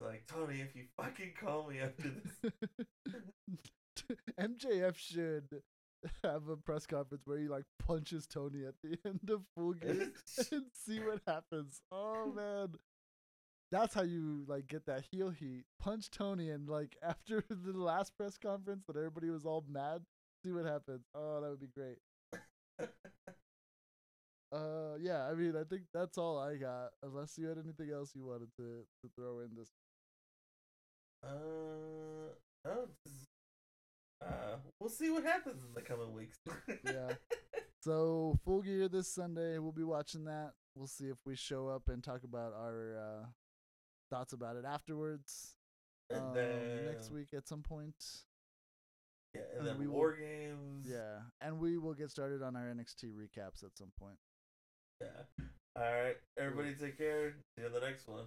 like Tony, if you fucking call me after this, MJF should have a press conference where he like punches Tony at the end of Full Gear and see what happens. Oh man. That's how you like get that heel heat. Punch Tony and like after the last press conference that everybody was all mad, see what happens. Oh, that would be great. Uh yeah, I mean I think that's all I got. Unless you had anything else you wanted to, to throw in this uh, oh, uh, we'll see what happens in the coming weeks. Yeah. So full gear this Sunday. We'll be watching that. We'll see if we show up and talk about our uh, thoughts about it afterwards. and Um, then next week at some point. yeah, and and then we will- war games. Yeah, and we will get started on our NXT recaps at some point. Yeah. All right, everybody, take care. See you in the next one.